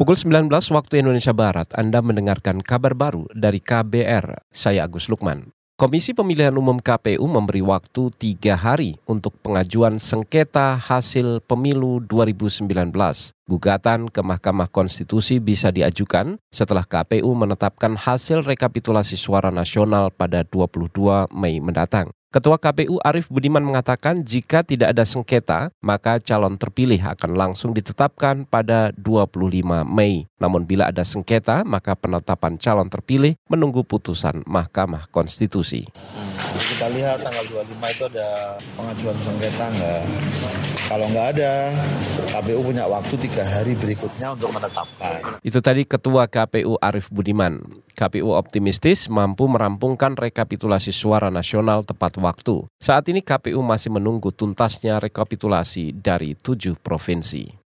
Pukul 19 waktu Indonesia Barat, Anda mendengarkan kabar baru dari KBR. Saya Agus Lukman. Komisi Pemilihan Umum KPU memberi waktu tiga hari untuk pengajuan sengketa hasil pemilu 2019. Gugatan ke Mahkamah Konstitusi bisa diajukan setelah KPU menetapkan hasil rekapitulasi suara nasional pada 22 Mei mendatang. Ketua KPU Arief Budiman mengatakan jika tidak ada sengketa, maka calon terpilih akan langsung ditetapkan pada 25 Mei. Namun bila ada sengketa, maka penetapan calon terpilih menunggu putusan Mahkamah Konstitusi. Hmm, kita lihat tanggal 25 itu ada pengajuan sengketa enggak? Kalau nggak ada, KPU punya waktu tiga hari berikutnya untuk menetapkan. Itu tadi Ketua KPU Arief Budiman. KPU optimistis mampu merampungkan rekapitulasi suara nasional tepat waktu. Saat ini KPU masih menunggu tuntasnya rekapitulasi dari tujuh provinsi.